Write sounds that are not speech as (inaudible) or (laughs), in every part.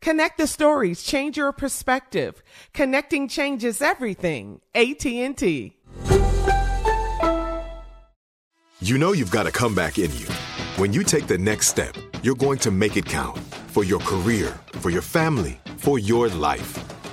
Connect the stories, change your perspective. Connecting changes everything. AT&T. You know you've got a comeback in you. When you take the next step, you're going to make it count for your career, for your family, for your life.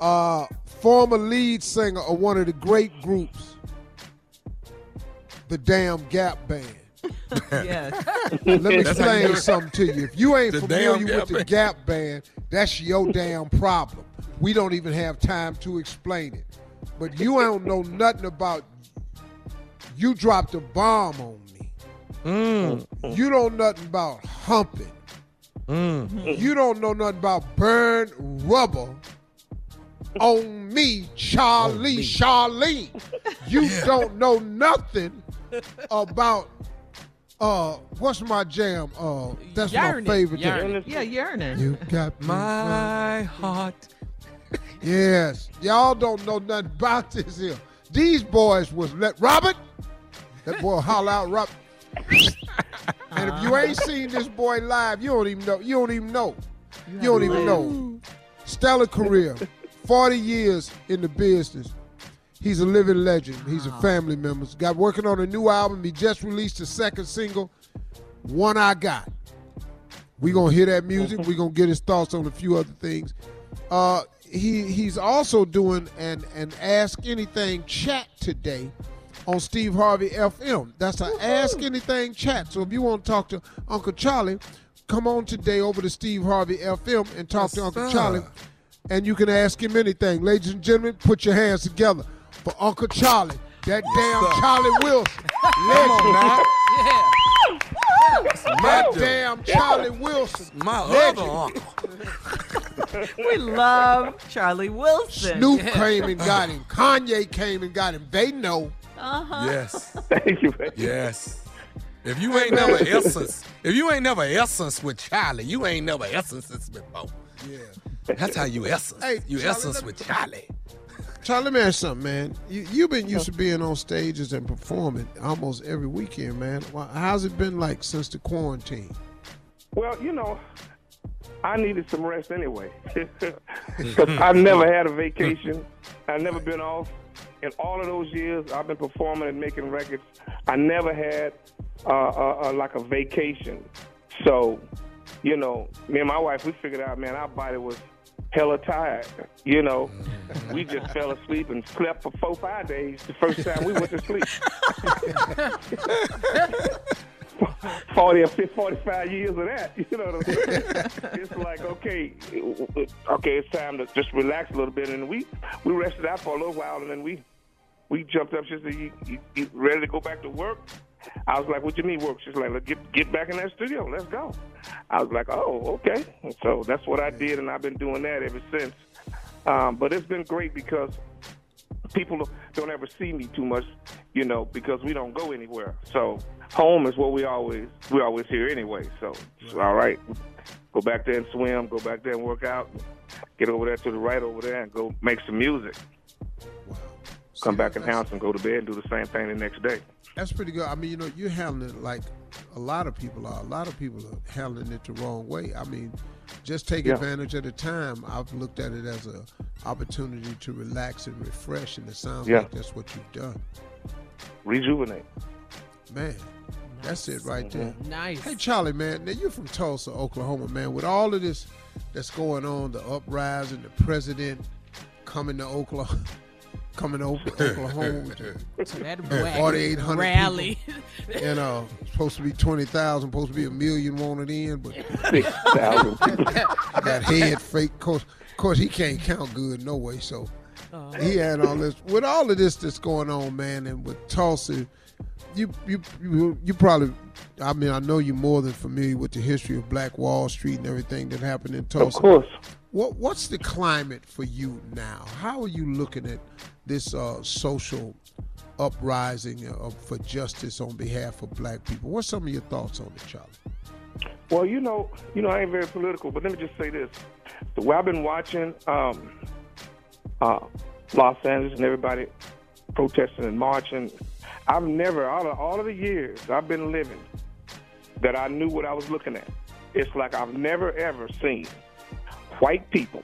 Uh, former lead singer of one of the great groups, the Damn Gap Band. (laughs) yes. Let me That's how you explain something to you. If you ain't The familiar with the Band. Gap Band, that's your damn problem. We don't even have time to explain it. But you don't know nothing about. You dropped a bomb on me. Mm. You don't know nothing about humping. You don't know nothing about burn rubber on me, Charlie, Charlene. (laughs) You don't know nothing about uh what's my jam? Uh that's Yearning. my favorite Yearning. thing. Yeah, yearning. You got My heart. Yes. Y'all don't know nothing about this here. These boys was let Robert. That boy holler out Robert. and if you ain't seen this boy live, you don't even know. You don't even know. You, don't even know. (laughs) Stellar career. 40 years in the business. He's a living legend. He's a family member. He's Got working on a new album. He just released a second single, One I Got. We're gonna hear that music. We're gonna get his thoughts on a few other things. Uh, he he's also doing an an Ask Anything chat today on Steve Harvey FM. That's an Ask Anything chat. So if you want to talk to Uncle Charlie, come on today over to Steve Harvey FM and talk to Uncle sir. Charlie, and you can ask him anything. Ladies and gentlemen, put your hands together for Uncle Charlie. That damn Charlie Wilson. Come on now. That dude. damn Charlie Wilson. My Legend. other uncle. We love Charlie Wilson. Snoop came and got him. Kanye came and got him. They know. Uh-huh. Yes. Thank you. man. Yes. If you ain't never essence, if you ain't never essence with Charlie, you ain't never essences before. Yeah. That's how you essence. Hey, you Charlie, essence with Charlie. Charlie, let me ask something, man. You, you've been used to being on stages and performing almost every weekend, man. How's it been like since the quarantine? Well, you know, I needed some rest anyway. (laughs) (laughs) Because I never had a vacation. I've never been off. In all of those years, I've been performing and making records. I never had uh, uh, uh, like a vacation. So, you know, me and my wife, we figured out, man, our body was hella tired. You know, mm-hmm. we just fell asleep and slept for four, five days the first time we went to sleep. (laughs) 40 or 50, 45 years of that. You know what I'm saying? it's like, okay, okay, it's time to just relax a little bit. And we, we rested out for a little while and then we, we jumped up. She said, you, you, you ready to go back to work? I was like, "What you mean work?" She's like, Let's "Get get back in that studio. Let's go." I was like, "Oh, okay." And so that's what I did, and I've been doing that ever since. Um, but it's been great because people don't ever see me too much, you know, because we don't go anywhere. So home is what we always we always here anyway. So it's all right. Go back there and swim. Go back there and work out. Get over there to the right over there and go make some music. Come back in house and go to bed and do the same thing the next day. That's pretty good. I mean, you know, you're handling it like a lot of people are. A lot of people are handling it the wrong way. I mean, just take Yeah. advantage of the time. I've looked at it as a opportunity to relax and refresh, and it sounds Yeah. like that's what you've done. Rejuvenate. Man, that's it right there. Nice. Hey, Charlie, man, now you're from Tulsa, Oklahoma, man. With all of this that's going on, the uprising, the president coming to Oklahoma, (laughs) coming to Oklahoma to To that 4,800 rally. people. and uh, (laughs) supposed to be 20,000, supposed to be a million wanted in, but 6,000 people. (laughs) got head fake. Of course, of course, he can't count good no way, so he had all this. With all of this that's going on, man, and with Tulsa, you you you, you probably. I mean, I know you're more than familiar with the history of Black Wall Street and everything that happened in Tulsa. Of course. What what's the climate for you now? How are you looking at this uh, social uprising uh, for justice on behalf of Black people? What's some of your thoughts on it, Charlie? Well, you know, you know, I ain't very political, but let me just say this: the way I've been watching um, uh, Los Angeles and everybody protesting and marching, I've never, out of all of the years I've been living, that I knew what I was looking at. It's like I've never ever seen white people,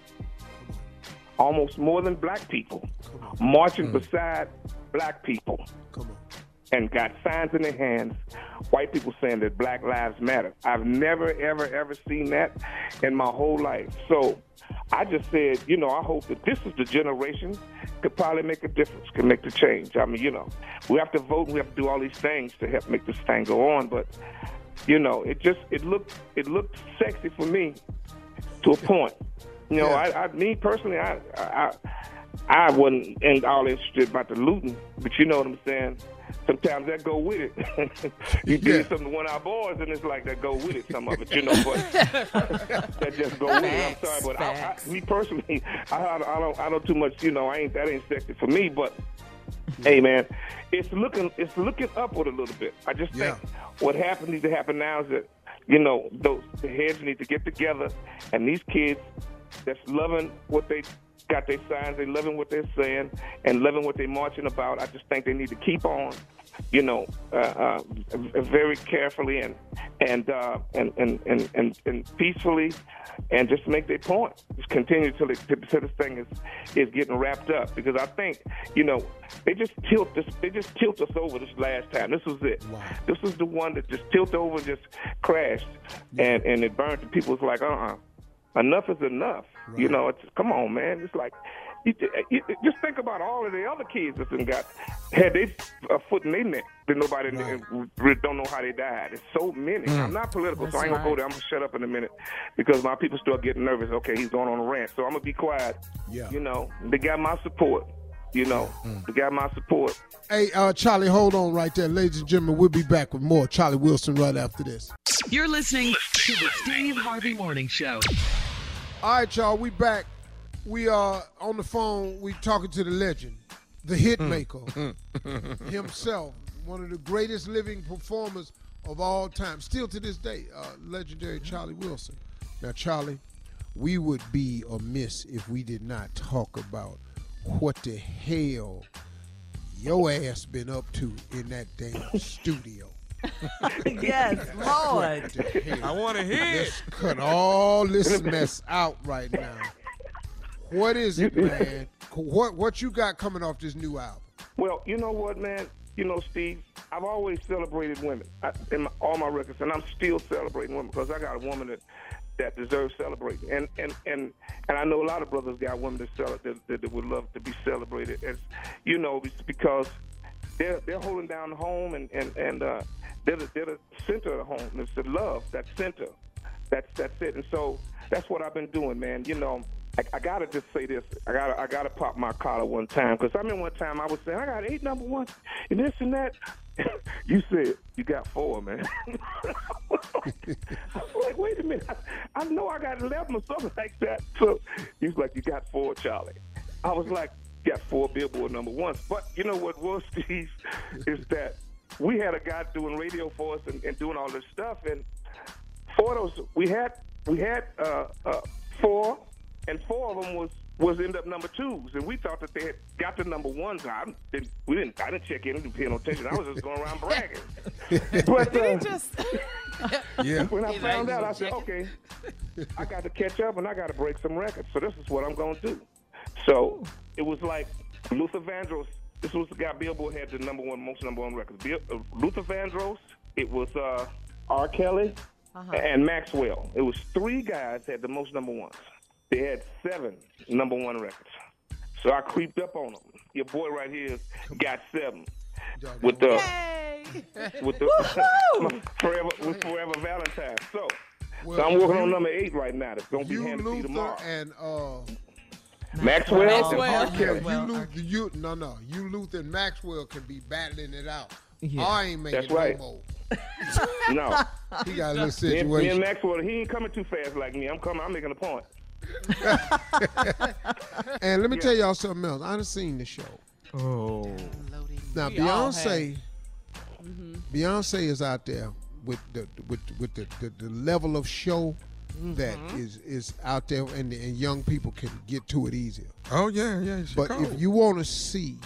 almost more than black people, marching mm. beside black people and got signs in their hands, white people saying that Black Lives Matter. I've never, ever, ever seen that in my whole life. So I just said, you know, I hope that this is the generation could probably make a difference, can make the change. I mean, you know, we have to vote and we have to do all these things to help make this thing go on, but you know, it just it looked it looked sexy for me to a point. You know, I, I me personally, I, I I wasn't in all interested about the looting, but you know what I'm saying. Sometimes that go with it. (laughs) you give something to one of our boys, and it's like that go with it. Some of it, you know, but (laughs) that just go with it. I'm sorry, but I, I, me personally, I, (laughs) I, I don't, I don't too much. You know, I ain't that ain't sexy for me. But hey, man, it's looking, it's looking upward a little bit. I just think what happened needs to happen now is that you know those the heads need to get together, and these kids that's loving what they got their signs, they loving what they're saying, and loving what they're marching about. I just think they need to keep on, you know, uh, uh, very carefully and and, uh, and and and and and peacefully, and just make their point. Just continue till, it, till this thing is is getting wrapped up. Because I think, you know, they just tilt this. They just tilt us over this last time. This was it. This was the one that just tilted over, just crashed, and and it burned. And people was like, uh uh enough is enough. You know, it's come on, man. It's like you, you, just think about all of the other kids that done got had they a foot in their neck that nobody really don't know how they died. It's so many. Mm. I'm not political, so I That's ain't gonna go there. I'm gonna shut up in a minute because my people start getting nervous. Okay, he's going on a rant, so I'm gonna be quiet. Yeah. You know, they got my support. You know, they got my support. Hey, uh, Charlie, hold on right there. Ladies and gentlemen, we'll be back with more Charlie Wilson right after this. You're listening to the Steve Harvey Morning Show. All right, y'all, we back. We are on the phone. We talking to the legend, the hit maker (laughs) himself, one of the greatest living performers of all time, still to this day, uh, legendary Charlie Wilson. Now, Charlie, we would be amiss if we did not talk about what the hell your ass been up to in that damn (laughs) studio. (laughs) yes, Lord. I want to hear it. Cut all this mess out right now. What is it, (laughs) man? What what you got coming off this new album? Well, you know what, man? You know, Steve, I've always celebrated women I, in my, all my records, and I'm still celebrating women because I got a woman that that deserves celebrating, and and and and I know a lot of brothers got women that, cel- that, that, that would love to be celebrated, as you know, it's because they're they're holding down the home, and and and uh, they're the, they're the center of the home. It's the love, that center. That's that's it, and so that's what I've been doing, man. You know. I, I gotta just say this. I gotta I gotta pop my collar one time because I remember one time I was saying I got eight number ones and this and that. (laughs) you said you got four, man. (laughs) I was like, wait a minute. I, I know I got eleven or something like that. So he was like, you got four, Charlie. I was like, got four Billboard number ones. But you know what was (laughs) Steve is that we had a guy doing radio for us and, and doing all this stuff, and of those we had we had uh, uh, four, and four of them was was end up number twos, and we thought that they had got the number ones. I didn't, we didn't. I didn't check in, didn't pay no attention. I was just going around bragging. (laughs) but uh, he just? (laughs) Yeah. when I found out, I said, okay, I got to catch up and I got to break some records. So this is what I'm going to do. So it was like Luther Vandross. This was the guy Billboard had the number one, most number one records. Bill, uh, Luther Vandross. It was uh, R. Kelly and Maxwell. It was three guys had the most number ones. They had seven number one records. So I creeped up on them. Your boy right here got seven with the with the (laughs) forever with Forever Valentine. So, so I'm working on number eight right now. It's gonna be You handed to you tomorrow. and uh Maxwell, Maxwell. and R. yeah, Kelly. you Luther, you no no, you Luther and Maxwell can be battling it out. Yeah. I ain't making That's right. no more. No, (laughs) He got a little me and, me and. Maxwell, he ain't coming too fast like me. I'm coming. I'm making a point. (laughs) And let me Yeah. tell y'all something else. I done seen the show. Oh. Now We all Beyonce, Beyonce is out there with the with with the, the, the level of show that is is out there, and, and young people can get to it easier. Oh yeah, yeah. She But cold. if you want to see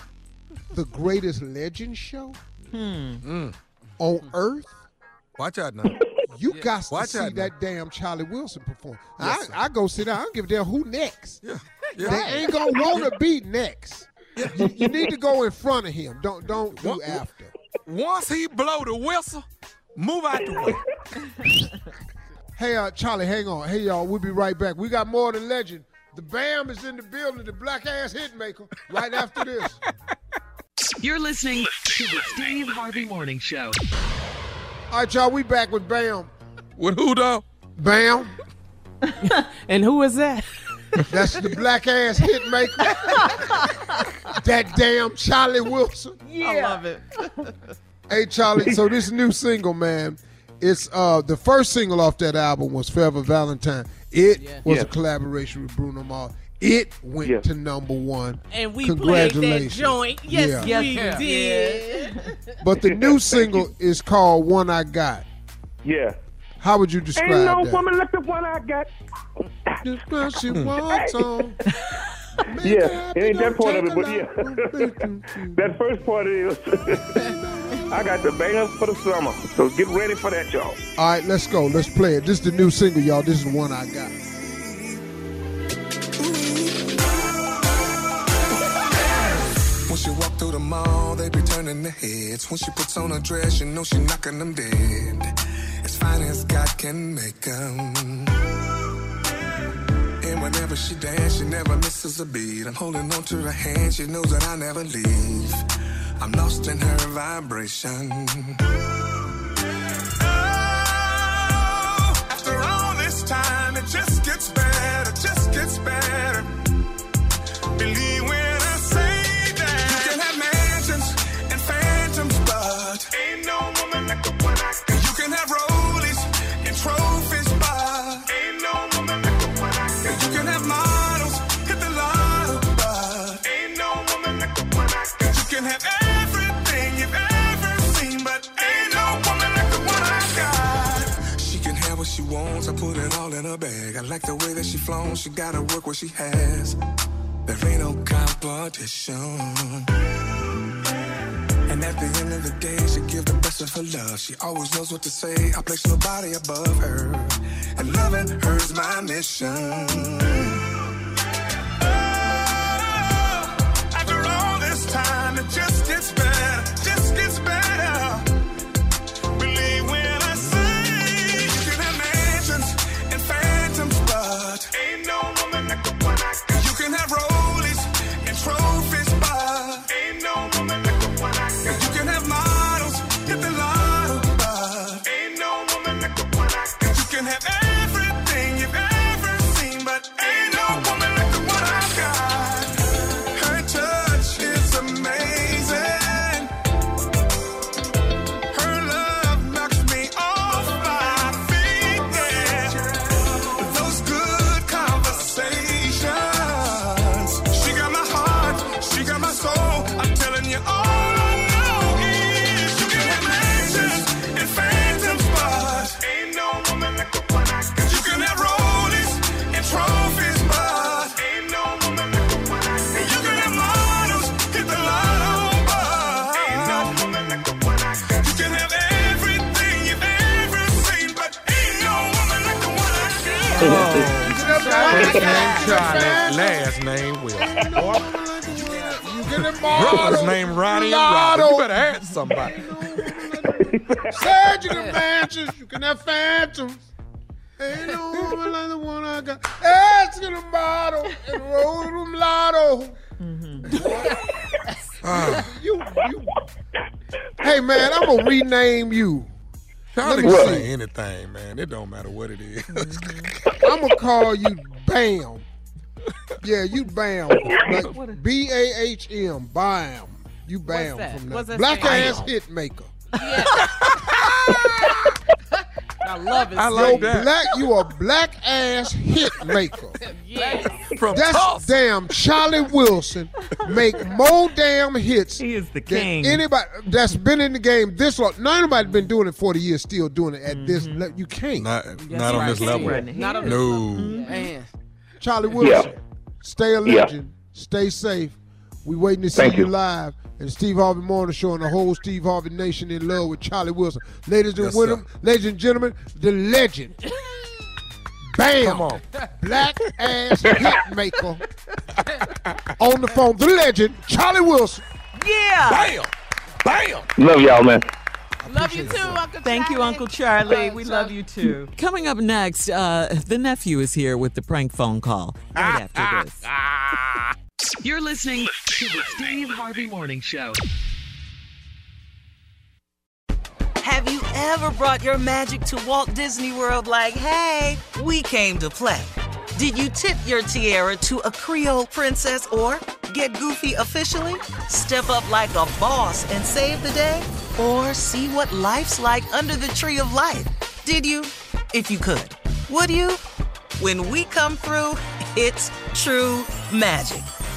the greatest legend show Mm. on earth, watch out now. You got to Watch see out now. that damn Charlie Wilson perform. Yes. I, I go sit down. I don't give a damn who next. Yeah, They yeah. ain't gonna want to be next. You, you need to go in front of him. Don't don't do What- after. Once he blow the whistle, move out the way. (laughs) Hey, uh, Charlie, hang on. Hey, y'all, we'll be right back. We got more than legend. The BAM is in the building, the black ass hit maker, right after this. You're listening to the Steve Harvey Morning Show. All right, y'all, we back with BAM. With who though? BAM, (laughs) And who is that? that's the black ass hit maker. (laughs) that damn Charlie Wilson. Yeah. I love it. (laughs) Hey, Charlie, so this new single, man, it's uh the first single off that album was Forever Valentine. It was a collaboration with Bruno Mars. It went Yeah. to number one. And we played that Congratulations. joint. Yes, Yeah. we Yes, did. But the (laughs) new single is called One I Got. Yeah. How would you describe Ain't no that? woman like the one I got. Just what she (laughs) wants on. (laughs) Yeah, it ain't that part of it, but yeah. that first part is I got the bangers for the summer. So get ready for that, y'all. All right, let's go. Let's play it. This is the new single, y'all. This is One I Got. Mall, they be turning their heads. When she puts on a dress, you know she knocking them dead. As fine as God can make 'em. And whenever she dance, she never misses a beat. I'm holding on to her hand, she knows that I never leave. I'm lost in her vibration. Oh, after all this time, it just gets better, just gets better. Believe like the way that she flown, she gotta work what she has. There ain't no competition. And at the end of the day, she give the best of her love. She always knows what to say. I place nobody above her. And loving her's my mission. Oh, after all this time, it just gets better, just gets better. First name Charlie, last name Wilson. You get them Brothers named Ronnie and Robert. You better ask somebody. Said you can mansions, you can have phantoms. Ain't no woman like the one I got. Ask in a bottle and roll them lotto. Mm-hmm. (laughs) you, you. Hey man, I'm gonna rename you. Charlie Let me can see. say anything, man. It don't matter what it is. Mm-hmm. (laughs) I'm gonna call you Bam. Yeah, you Bam. (laughs) Like B A H M. Bam. You Bam that? from What's that. that Black stand ass for? hit maker. (laughs) I love it. I Yo, like that. black, you a black ass hit maker. Yes. From That's Tulsa. damn Charlie Wilson make more damn hits He is the than king. anybody that's been in the game this long. Nobody been doing it 40 years, still doing it at this mm-hmm. level. You can't. Not, not on right. this level. Right. Not on this No. Man. Mm-hmm. Charlie Wilson, stay a Yeah. legend. Stay safe. We waiting to see Thank you. you. live. And Steve Harvey Morning Show and the whole Steve Harvey Nation in love with Charlie Wilson. Ladies and Yes, gentlemen, ladies and gentlemen, the legend. Bam! Come on. Black ass hit maker. On the phone, the legend, Charlie Wilson. Yeah. Bam! Bam! Love y'all, man. Love you too, Uncle Thank you, Uncle Charlie. We love you too. Coming up next, uh, the nephew is here with the prank phone call right after (laughs) this. You're listening to the Steve Harvey Morning Show. Have you ever brought your magic to Walt Disney World like, hey, we came to play? Did you tip your tiara to a Creole princess or get goofy officially? Step up like a boss and save the day? Or see what life's like under the tree of life? Did you? If you could. Would you? When we come through, it's true magic.